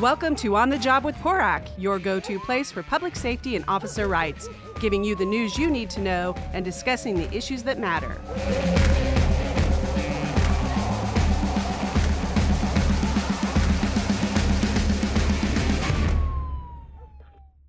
Welcome to On the Job with PORAC, your go to place for public safety and officer rights, giving you the news you need to know and discussing the issues that matter.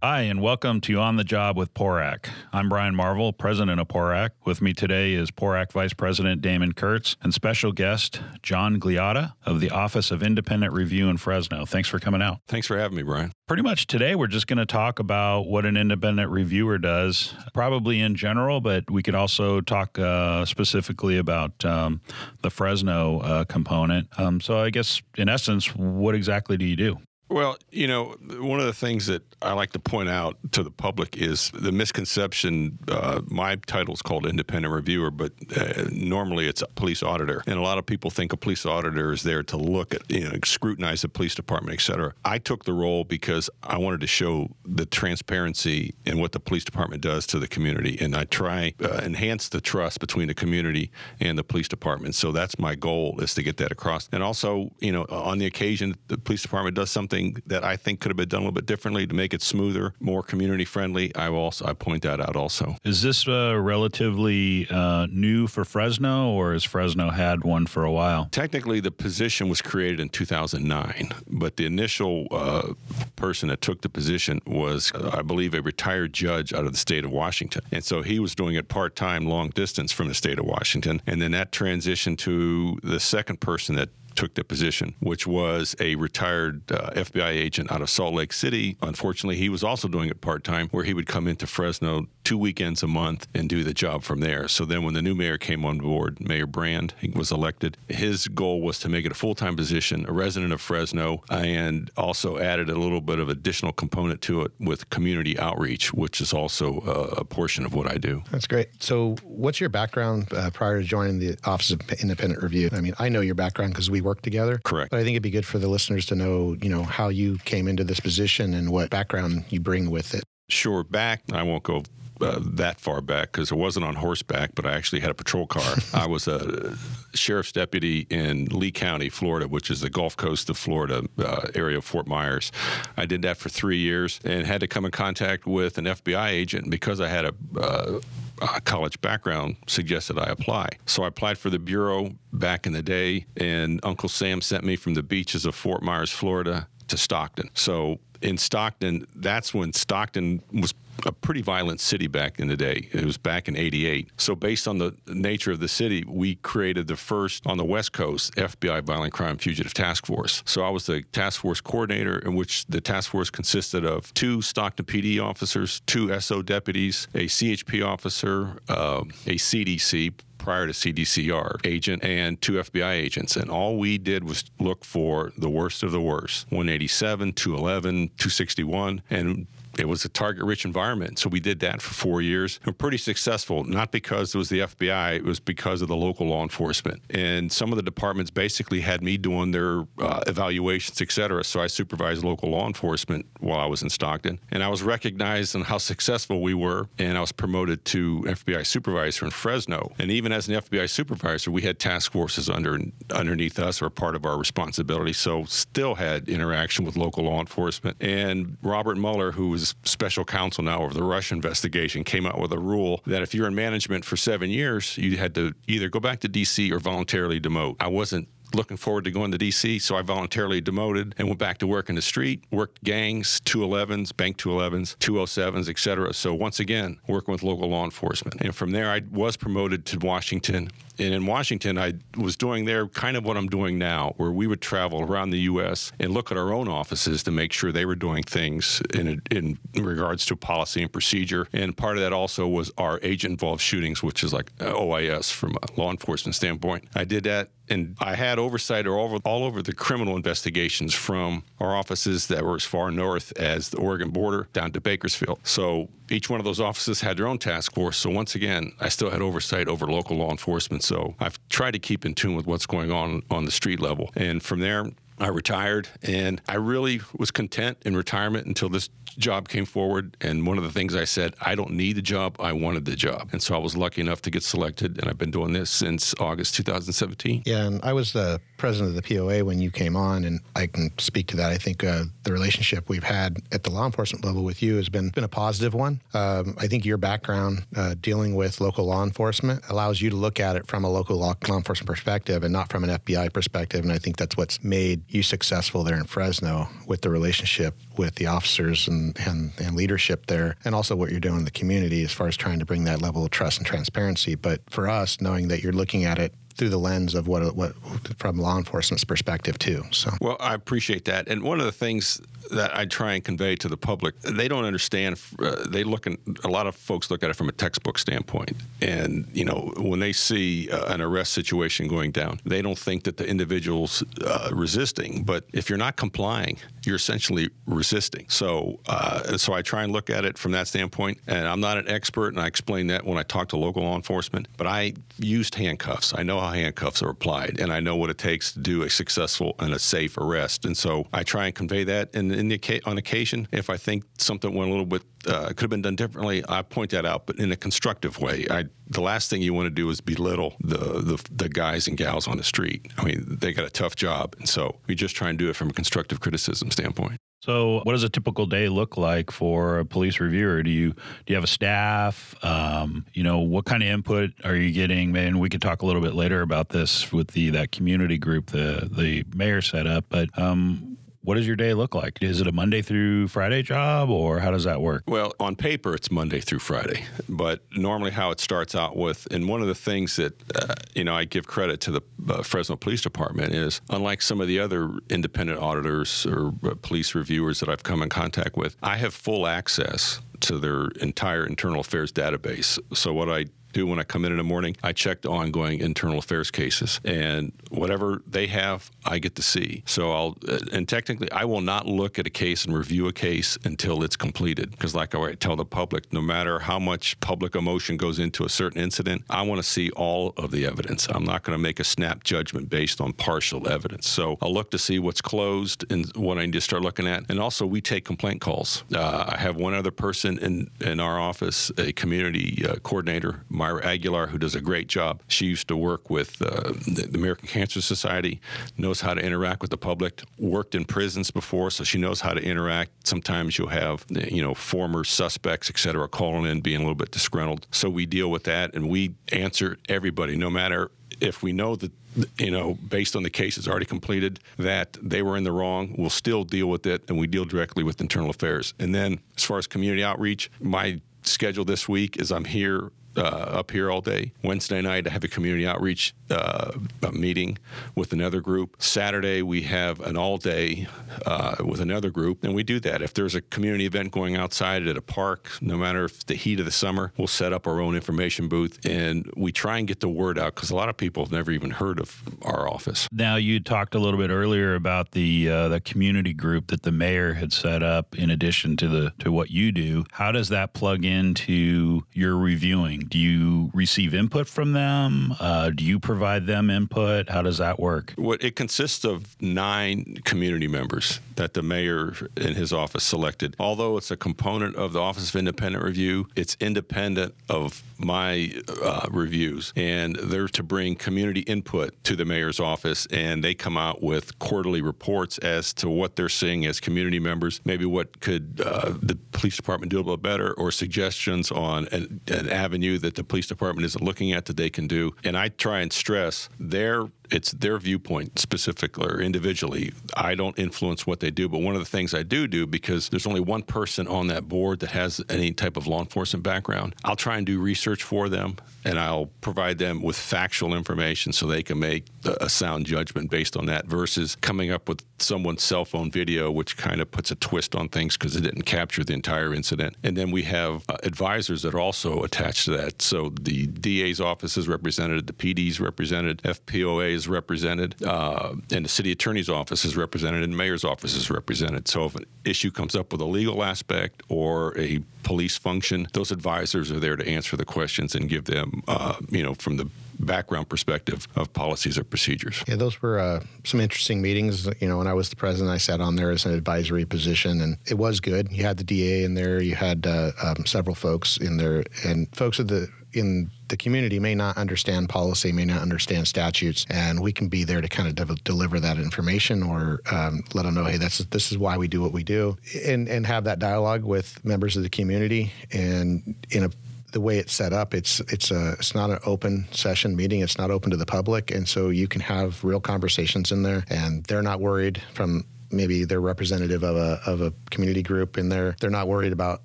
Hi, and welcome to On the Job with PORAC. I'm Brian Marvel, president of PORAC. With me today is PORAC Vice President Damon Kurtz and special guest John Gliatta of the Office of Independent Review in Fresno. Thanks for coming out. Thanks for having me, Brian. Pretty much today, we're just going to talk about what an independent reviewer does, probably in general, but we could also talk uh, specifically about um, the Fresno uh, component. Um, so, I guess in essence, what exactly do you do? Well, you know, one of the things that I like to point out to the public is the misconception. Uh, my title is called independent reviewer, but uh, normally it's a police auditor, and a lot of people think a police auditor is there to look at, you know, scrutinize the police department, et cetera. I took the role because I wanted to show the transparency in what the police department does to the community, and I try uh, enhance the trust between the community and the police department. So that's my goal is to get that across, and also, you know, on the occasion the police department does something something that I think could have been done a little bit differently to make it smoother, more community friendly, I will also I point that out also. Is this uh, relatively uh, new for Fresno, or has Fresno had one for a while? Technically, the position was created in 2009, but the initial uh, person that took the position was, uh, I believe, a retired judge out of the state of Washington, and so he was doing it part time, long distance from the state of Washington, and then that transitioned to the second person that took the position, which was a retired uh, FBI agent out of Salt Lake City. Unfortunately, he was also doing it part time, where he would come into Fresno two weekends a month and do the job from there. So then, when the new mayor came on board, Mayor Brand was elected. His goal was to make it a full time position, a resident of Fresno, and also added a little bit of additional component to it with community outreach, which is also a, a portion of what I do. That's great. So, what's your background uh, prior to joining the Office of Independent Review? I mean, I know your background because we work together. Correct. But I think it'd be good for the listeners to know, you know, how you came into this position and what background you bring with it. Sure. Back, I won't go uh, that far back because I wasn't on horseback, but I actually had a patrol car. I was a sheriff's deputy in Lee County, Florida, which is the Gulf Coast of Florida uh, area of Fort Myers. I did that for three years and had to come in contact with an FBI agent because I had a uh, Uh, college background suggested I apply. So I applied for the Bureau back in the day, and Uncle Sam sent me from the beaches of Fort Myers, Florida to Stockton. So in Stockton, that's when Stockton was a pretty violent city back in the day. It was back in 88. So, based on the nature of the city, we created the first on the West Coast FBI Violent Crime Fugitive Task Force. So, I was the task force coordinator, in which the task force consisted of two Stockton PD officers, two SO deputies, a CHP officer, uh, a CDC, prior to CDCR agent and two FBI agents. And all we did was look for the worst of the worst 187, 211, 261, and it was a target rich environment. So we did that for four years. And pretty successful, not because it was the FBI, it was because of the local law enforcement. And some of the departments basically had me doing their uh, evaluations, et cetera. So I supervised local law enforcement while I was in Stockton. And I was recognized on how successful we were. And I was promoted to FBI supervisor in Fresno. And even as an FBI supervisor, we had task forces under underneath us or part of our responsibility. So still had interaction with local law enforcement. And Robert Mueller, who was special counsel now over the Russia investigation, came out with a rule that if you're in management for seven years, you had to either go back to DC or voluntarily demote. I wasn't looking forward to going to DC, so I voluntarily demoted and went back to work in the street, worked gangs, 211s, bank 211s, 207s, etc. So once again, working with local law enforcement. And from there, I was promoted to Washington. And in Washington, I was doing there kind of what I'm doing now, where we would travel around the U.S. and look at our own offices to make sure they were doing things in, in regards to policy and procedure. And part of that also was our agent involved shootings, which is like OIS from a law enforcement standpoint. I did that and I had oversight all over, all over the criminal investigations from our offices that were as far north as the Oregon border down to Bakersfield. So each one of those offices had their own task force. So once again, I still had oversight over local law enforcement. So I've tried to keep in tune with what's going on on the street level. And from there, I retired, and I really was content in retirement until this job came forward. And one of the things I said, I don't need the job, I wanted the job. And so I was lucky enough to get selected, and I've been doing this since August 2017. Yeah, and I was the president of the POA when you came on, and I can speak to that. I think uh, the relationship we've had at the law enforcement level with you has been been a positive one. Um, I think your background uh, dealing with local law enforcement allows you to look at it from a local law, law enforcement perspective and not from an FBI perspective. And I think that's what's made you successful there in Fresno with the relationship with the officers and, and, and leadership there, and also what you're doing in the community as far as trying to bring that level of trust and transparency. But for us, knowing that you're looking at it through the lens of what what from law enforcement's perspective too. So well, I appreciate that. And one of the things that I try and convey to the public, they don't understand. Uh, they look, in, a lot of folks look at it from a textbook standpoint, and you know when they see uh, an arrest situation going down, they don't think that the individual's uh, resisting. But if you're not complying, you're essentially resisting. So, uh, so I try and look at it from that standpoint. And I'm not an expert, and I explain that when I talk to local law enforcement. But I used handcuffs. I know handcuffs are applied, and I know what it takes to do a successful and a safe arrest. And so I try and convey that. And the, on occasion, if I think something went a little bit uh, could have been done differently, I point that out, but in a constructive way. I, the last thing you want to do is belittle the, the, the guys and gals on the street. I mean, they got a tough job, and so we just try and do it from a constructive criticism standpoint. So, what does a typical day look like for a police reviewer? Do you do you have a staff? Um, you know, what kind of input are you getting? And we could talk a little bit later about this with the that community group the the mayor set up. But um, what does your day look like? Is it a Monday through Friday job or how does that work? Well, on paper, it's Monday through Friday. But normally, how it starts out with, and one of the things that, uh, you know, I give credit to the uh, Fresno Police Department is unlike some of the other independent auditors or uh, police reviewers that I've come in contact with, I have full access to their entire internal affairs database. So what I do when I come in in the morning. I check the ongoing internal affairs cases, and whatever they have, I get to see. So I'll, uh, and technically, I will not look at a case and review a case until it's completed. Because, like I tell the public, no matter how much public emotion goes into a certain incident, I want to see all of the evidence. I'm not going to make a snap judgment based on partial evidence. So I'll look to see what's closed and what I need to start looking at. And also, we take complaint calls. Uh, I have one other person in in our office, a community uh, coordinator Myra Aguilar, who does a great job. She used to work with uh, the American Cancer Society, knows how to interact with the public, worked in prisons before, so she knows how to interact. Sometimes you'll have, you know, former suspects, et cetera, calling in, being a little bit disgruntled. So we deal with that and we answer everybody, no matter if we know that you know, based on the cases already completed, that they were in the wrong. We'll still deal with it, and we deal directly with internal affairs. And then, as far as community outreach, my schedule this week is I'm here uh, up here all day. Wednesday night, I have a community outreach uh, meeting with another group. Saturday, we have an all day uh, with another group, and we do that. If there's a community event going outside at a park, no matter if the heat of the summer, we'll set up our own information booth and we try and get the word out because a lot of people have never even heard of our office. Now, you talked a little bit earlier about the uh, the community group that the mayor had set up in addition to the to what you do. How does that plug into your reviewing? Do you receive input from them? Uh, do you provide them input? How does that work? What it consists of nine community members that the mayor in his office selected. Although it's a component of the Office of Independent Review, it's independent of my uh, reviews, and they're to bring community input to the mayor's office, and they come out with quarterly reports as to what they're seeing as community members, maybe what could uh, the police department do a little better, or suggestions on an, an avenue that the police department isn't looking at that they can do. And I try and stress their it's their viewpoint specifically or individually. I don't influence what they do, but one of the things I do do because there's only one person on that board that has any type of law enforcement background. I'll try and do research for them and I'll provide them with factual information so they can make a sound judgment based on that versus coming up with someone's cell phone video which kind of puts a twist on things because it didn't capture the entire incident. And then we have uh, advisors that are also attached to that. So the DA's office is represented, the PD's represented, FPOA is represented, uh, and the city attorney's office is represented, and mayor's office is represented. So if an issue comes up with a legal aspect or a police function, those advisors are there to answer the questions and give them, uh, you know, from the background perspective of policies or procedures. Yeah, those were uh, some interesting meetings. You know, when I was the president, I sat on there as an advisory position, and it was good. You had the DA in there, you had uh, um, several folks in there, and folks of the in the community may not understand policy, may not understand statutes, and we can be there to kind of de- deliver that information or um, let them know, hey, that's this is why we do what we do, and and have that dialogue with members of the community, and in a the way it's set up, it's it's a it's not an open session meeting. It's not open to the public, and so you can have real conversations in there, and they're not worried from maybe they're representative of a, of a community group and they're they're not worried about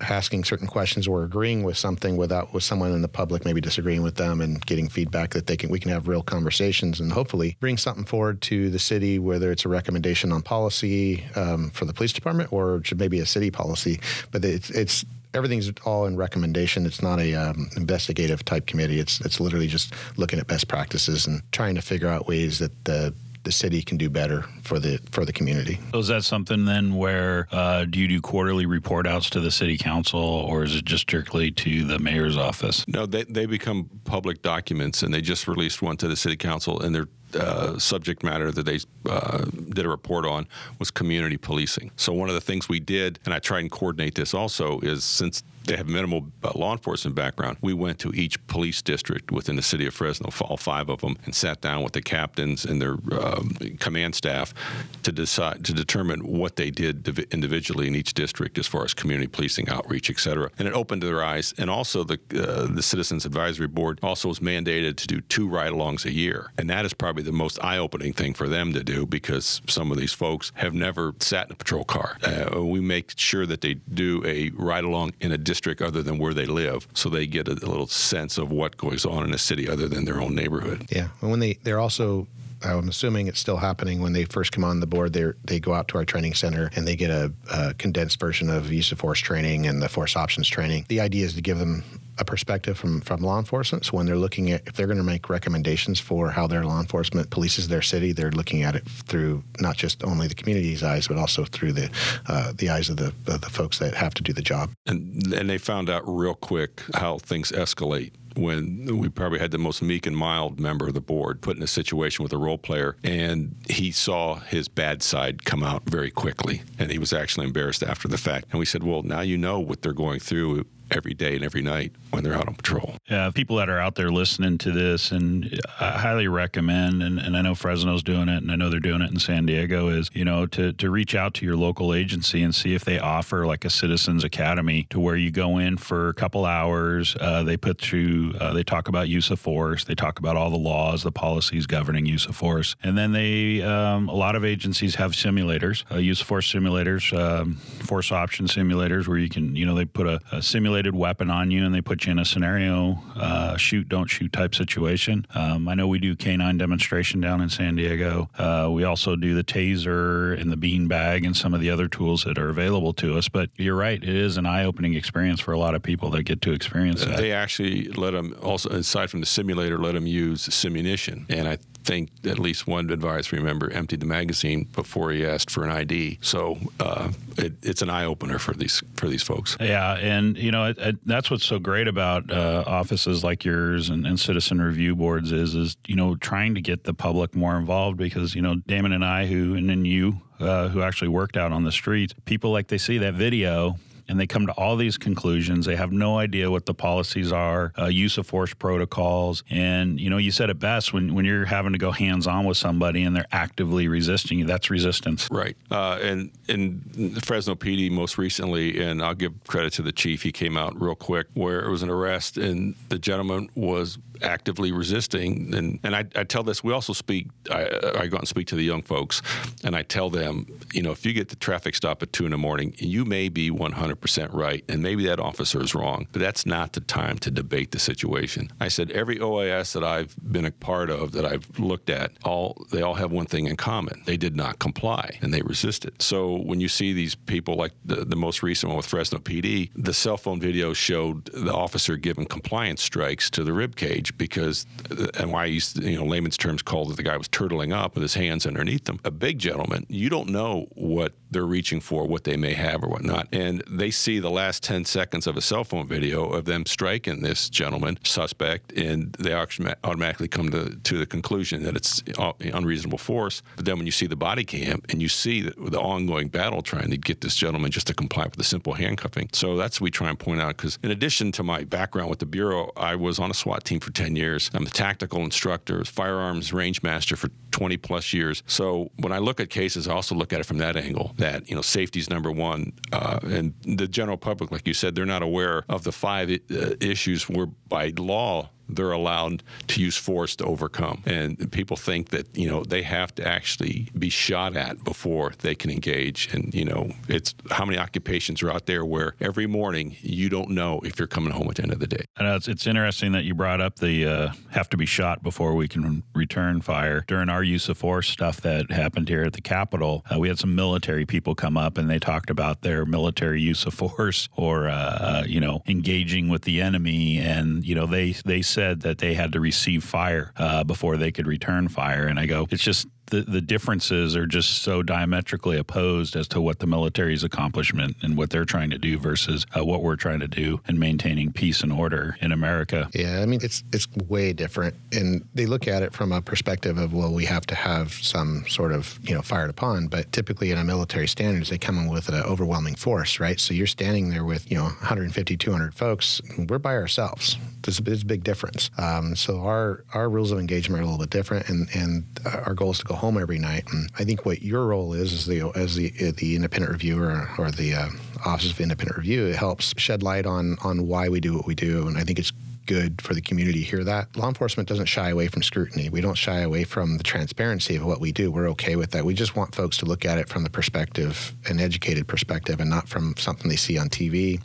asking certain questions or agreeing with something without with someone in the public maybe disagreeing with them and getting feedback that they can we can have real conversations and hopefully bring something forward to the city whether it's a recommendation on policy um, for the police department or maybe a city policy. But it's it's everything's all in recommendation. It's not a um, investigative type committee. It's it's literally just looking at best practices and trying to figure out ways that the the city can do better for the for the community. So is that something then where uh, do you do quarterly report outs to the city council, or is it just strictly to the mayor's office? No, they they become public documents, and they just released one to the city council, and they're uh, subject matter that they uh, did a report on was community policing. So one of the things we did, and I try and coordinate this also, is since they have minimal uh, law enforcement background. We went to each police district within the city of Fresno, all five of them, and sat down with the captains and their um, command staff to decide to determine what they did individually in each district as far as community policing, outreach, et cetera. And it opened their eyes. And also the uh, the Citizens Advisory Board also was mandated to do two ride-alongs a year, and that is probably the most eye-opening thing for them to do because some of these folks have never sat in a patrol car. Uh, we make sure that they do a ride-along in a district other than where they live, so they get a, a little sense of what goes on in a city other than their own neighborhood. Yeah, and when they they're also I'm assuming it's still happening when they first come on the board. They they go out to our training center and they get a, a, condensed version of use of force training and the force options training. The idea is to give them a perspective from, from law enforcement. So when they're looking at if they're going to make recommendations for how their law enforcement polices their city, they're looking at it through not just only the community's eyes, but also through the uh, the eyes of the of the folks that have to do the job. And and they found out real quick how things escalate when we probably had the most meek and mild member of the board put in a situation with a role player, and he saw his bad side come out very quickly, and he was actually embarrassed after the fact. And we said, "Well, now you know what they're going through every day and every night when they're out on patrol. Yeah, people that are out there listening to this, and I highly recommend, and, and I know Fresno's doing it, and I know they're doing it in San Diego, is, you know, to, to reach out to your local agency and see if they offer like a Citizens Academy to where you go in for a couple hours. Uh, they put through, uh, they talk about use of force, they talk about all the laws, the policies governing use of force. And then they, um, a lot of agencies have simulators, uh, use of force simulators, um, force option simulators, where you can, you know, they put a, a simulator simulated weapon on you and they put you in a scenario uh, shoot don't shoot type situation. Um, I know we do canine demonstration down in San Diego. Uh, we also do the taser and the bean bag and some of the other tools that are available to us. But you're right, it is an eye opening experience for a lot of people that get to experience that. They actually let them also aside from the simulator, let them use simunition, and I think at least one advisory member emptied the magazine before he asked for an ID. So uh, it, it's an eye opener for these for these folks. Yeah, and you know it, it, that's what's so great about uh, offices like yours and, and, citizen review boards is is you know trying to get the public more involved because you know Damon and I who and then you uh, who actually worked out on the streets, people like they see that video and they come to all these conclusions. They have no idea what the policies are, uh, use of force protocols, and you know, you said it best when when you're having to go hands on with somebody and they're actively resisting you. That's resistance, right? Uh, and in Fresno PD most recently, and I'll give credit to the chief. He came out real quick where it was an arrest, and the gentleman was actively resisting. And, and I, I tell this, we also speak, I, I, go out and speak to the young folks, and I tell them, you know, if you get the traffic stop at 2 in the morning, you may be 100% right, and maybe that officer is wrong, but that's not the time to debate the situation. I said, every OIS that I've been a part of, that I've looked at, all they all have one thing in common. They did not comply, and they resisted. So when you see these people, like the, the most recent one with Fresno PD, the cell phone video showed the officer giving compliance strikes to the rib cage huge because, and why I used to, you know layman's terms called it the guy was turtling up with his hands underneath them. A big gentleman, you don't know what they're reaching for, what they may have or whatnot, and they see the last 10 seconds of a cell phone video of them striking this gentleman suspect, and they automatically come to, to the conclusion that it's uh, unreasonable force. But then when you see the body cam and you see the, the ongoing battle trying to get this gentleman just to comply with the simple handcuffing, so that's what we try and point out because in addition to my background with the Bureau, I was on a SWAT team for 10 years. I'm a tactical instructor, firearms range master for 20 plus years. So when I look at cases, I also look at it from that angle that, you know, safety is number one. Uh, and the general public, like you said, they're not aware of the five uh, issues where by law they're allowed to use force to overcome. And people think that, you know, they have to actually be shot at before they can engage. And, you know, it's how many occupations are out there where every morning you don't know if you're coming home at the end of the day. I know it's, it's interesting that you brought up the uh, have to be shot before we can return fire. During our use of force stuff that happened here at the Capitol, uh, we had some military people come up and they talked about their military use of force or, uh, uh you know, engaging with the enemy. And, you know, they, they said said that they had to receive fire uh, before they could return fire. And I go, it's just the, the differences are just so diametrically opposed as to what the military's accomplishment and what they're trying to do versus uh, what we're trying to do in maintaining peace and order in America. Yeah, I mean it's it's way different, and they look at it from a perspective of well, we have to have some sort of you know fired upon, but typically in a military standards they come in with an overwhelming force, right? So you're standing there with you know 150, 200 folks. We're by ourselves. There's a, a big difference. Um, so our our rules of engagement are a little bit different, and and our goal is to go home every night. And I think what your role is, as the as the the independent reviewer or the uh, Office of Independent Review, it helps shed light on on why we do what we do. And I think it's good for the community to hear that. Law enforcement doesn't shy away from scrutiny. We don't shy away from the transparency of what we do. We're okay with that. We just want folks to look at it from the perspective, an educated perspective, and not from something they see on TV,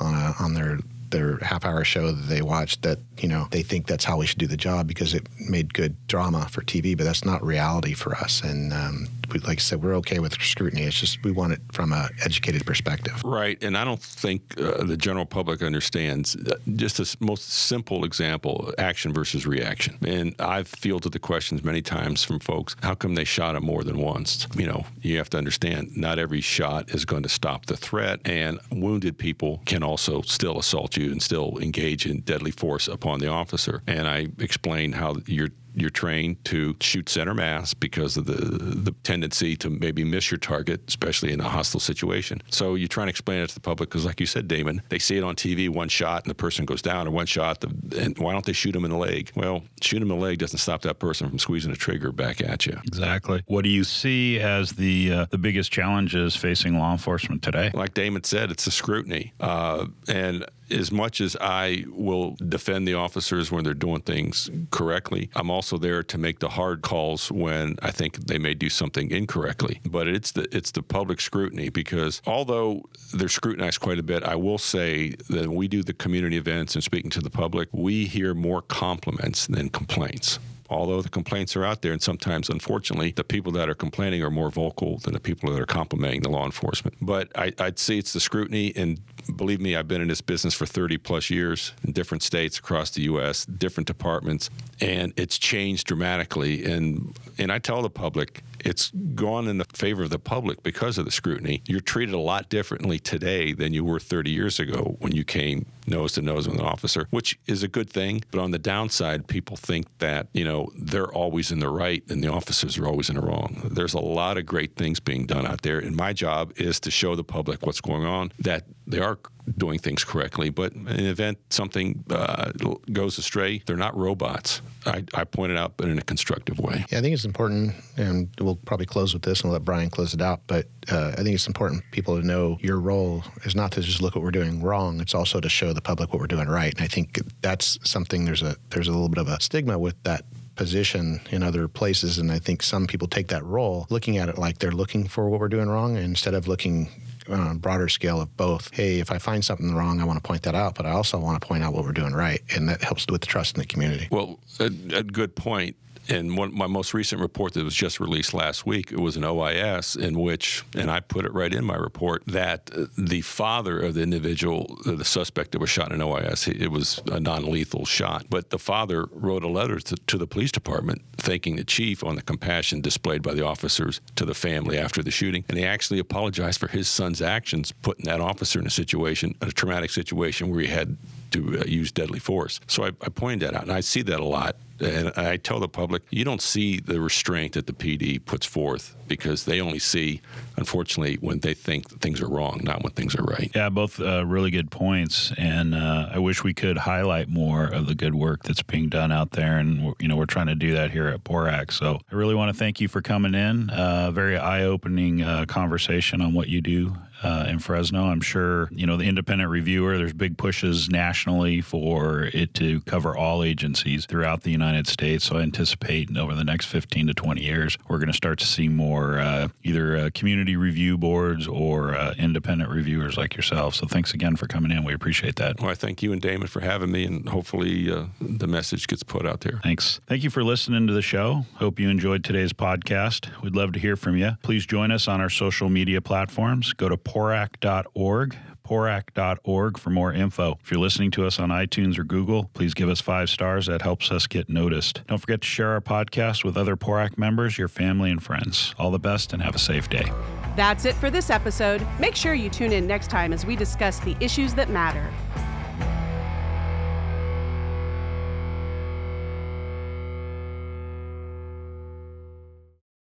on, a, on their their half hour show that they watched that you know they think that's how we should do the job because it made good drama for TV, but that's not reality for us. And um, like I said, we're okay with scrutiny. It's just we want it from an educated perspective. Right, and I don't think uh, the general public understands. Uh, just a most simple example: action versus reaction. And I've fielded the questions many times from folks: How come they shot him more than once? You know, you have to understand not every shot is going to stop the threat, and wounded people can also still assault you and still engage in deadly force upon the officer. And I explained how you're you're trained to shoot center mass because of the the tendency to maybe miss your target, especially in a hostile situation. So you try and explain it to the public because, like you said, Damon, they see it on TV, one shot and the person goes down, or one shot, the, and why don't they shoot him in the leg? Well, shoot him in the leg doesn't stop that person from squeezing the trigger back at you. Exactly. What do you see as the uh, the biggest challenges facing law enforcement today? Like Damon said, it's the scrutiny, uh, and as much as I will defend the officers when they're doing things correctly, I'm also there to make the hard calls when I think they may do something incorrectly. But it's the it's the public scrutiny because although they're scrutinized quite a bit, I will say that when we do the community events and speaking to the public, we hear more compliments than complaints although the complaints are out there, and sometimes, unfortunately, the people that are complaining are more vocal than the people that are complimenting the law enforcement. But I, would say it's the scrutiny and believe me, I've been in this business for 30 plus years in different states across the U.S., different departments, and it's changed dramatically. And and I tell the public, it's gone in the favor of the public because of the scrutiny. You're treated a lot differently today than you were 30 years ago when you came nose to nose with an officer, which is a good thing. But on the downside, people think that, you know, they're always in the right and the officers are always in the wrong. There's a lot of great things being done out there. And my job is to show the public what's going on, that they are doing things correctly. But in the event something uh, goes astray, they're not robots. I, I pointed out, but in a constructive way. Yeah, I think it's important, and we'll probably close with this and let Brian close it out. But uh, I think it's important people to know your role is not to just look what we're doing wrong. It's also to show the public what we're doing right. And I think that's something. There's a there's a little bit of a stigma with that position in other places. And I think some people take that role looking at it like they're looking for what we're doing wrong instead of looking on a broader scale of both. Hey, if I find something wrong, I want to point that out, but I also want to point out what we're doing right. And that helps with the trust in the community. Well, a, a good point And one, my most recent report that was just released last week, it was an OIS in which, and I put it right in my report, that the father of the individual, the suspect that was shot in an OIS, it was a non lethal shot. But the father wrote a letter to, to the police department thanking the chief on the compassion displayed by the officers to the family after the shooting. And he actually apologized for his son's actions, putting that officer in a situation, a traumatic situation where he had to uh, use deadly force. So I, I pointed that out, and I see that a lot and I tell the public, you don't see the restraint that the PD puts forth because they only see, unfortunately, when they think things are wrong, not when things are right. Yeah, both uh, really good points, and uh, I wish we could highlight more of the good work that's being done out there, and you know we're trying to do that here at PORAC. So I really want to thank you for coming in. Uh, very eye-opening uh, conversation on what you do uh, in Fresno. I'm sure you know the independent reviewer. There's big pushes nationally for it to cover all agencies throughout the United States. So I anticipate over the next 15 to 20 years, we're going to start to see more uh, either uh, community review boards or uh, independent reviewers like yourself. So thanks again for coming in. We appreciate that. Well, I thank you and Damon for having me, and hopefully uh, the message gets put out there. Thanks. Thank you for listening to the show. Hope you enjoyed today's podcast. We'd love to hear from you. Please join us on our social media platforms. Go to porac.org porac.org for more info. If you're listening to us on iTunes or Google, please give us five stars. That helps us get noticed. Don't forget to share our podcast with other PORAC members, your family, and friends. All the best and have a safe day. That's it for this episode. Make sure you tune in next time as we discuss the issues that matter.